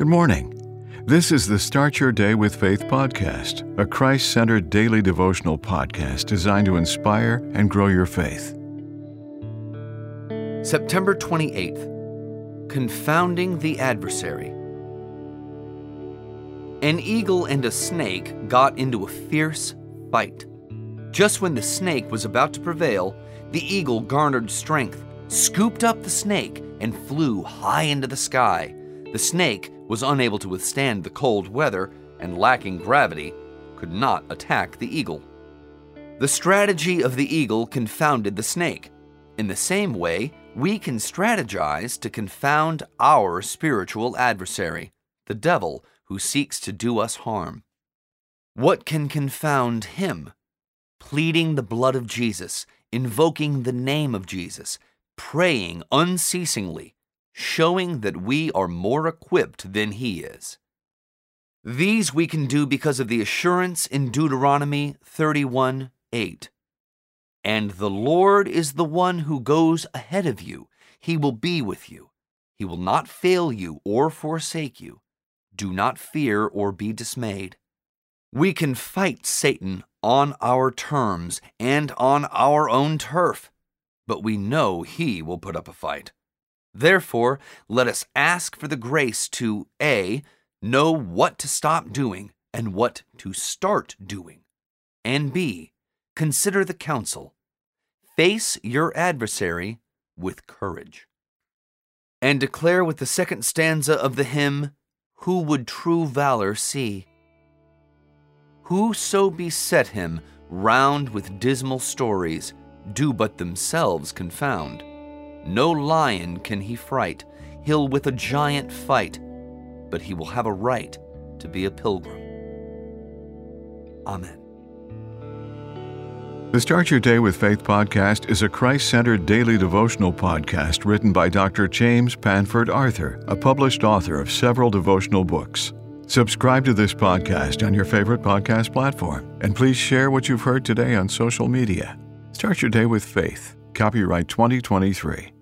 Good morning. This is the Start Your Day with Faith podcast, a Christ centered daily devotional podcast designed to inspire and grow your faith. September 28th Confounding the Adversary. An eagle and a snake got into a fierce fight. Just when the snake was about to prevail, the eagle garnered strength, scooped up the snake, and flew high into the sky. The snake was unable to withstand the cold weather and, lacking gravity, could not attack the eagle. The strategy of the eagle confounded the snake. In the same way, we can strategize to confound our spiritual adversary, the devil who seeks to do us harm. What can confound him? Pleading the blood of Jesus, invoking the name of Jesus, praying unceasingly, showing that we are more equipped than he is. These we can do because of the assurance in Deuteronomy 31 8. And the Lord is the one who goes ahead of you. He will be with you. He will not fail you or forsake you. Do not fear or be dismayed. We can fight Satan on our terms and on our own turf, but we know he will put up a fight. Therefore, let us ask for the grace to A. Know what to stop doing and what to start doing, and B. Consider the counsel. Face your adversary with courage. And declare with the second stanza of the hymn, Who would true valor see? Who so beset him round with dismal stories do but themselves confound. No lion can he fright, he'll with a giant fight, but he will have a right to be a pilgrim. Amen. The Start Your Day with Faith podcast is a Christ centered daily devotional podcast written by Dr. James Panford Arthur, a published author of several devotional books. Subscribe to this podcast on your favorite podcast platform, and please share what you've heard today on social media. Start your day with faith. Copyright 2023.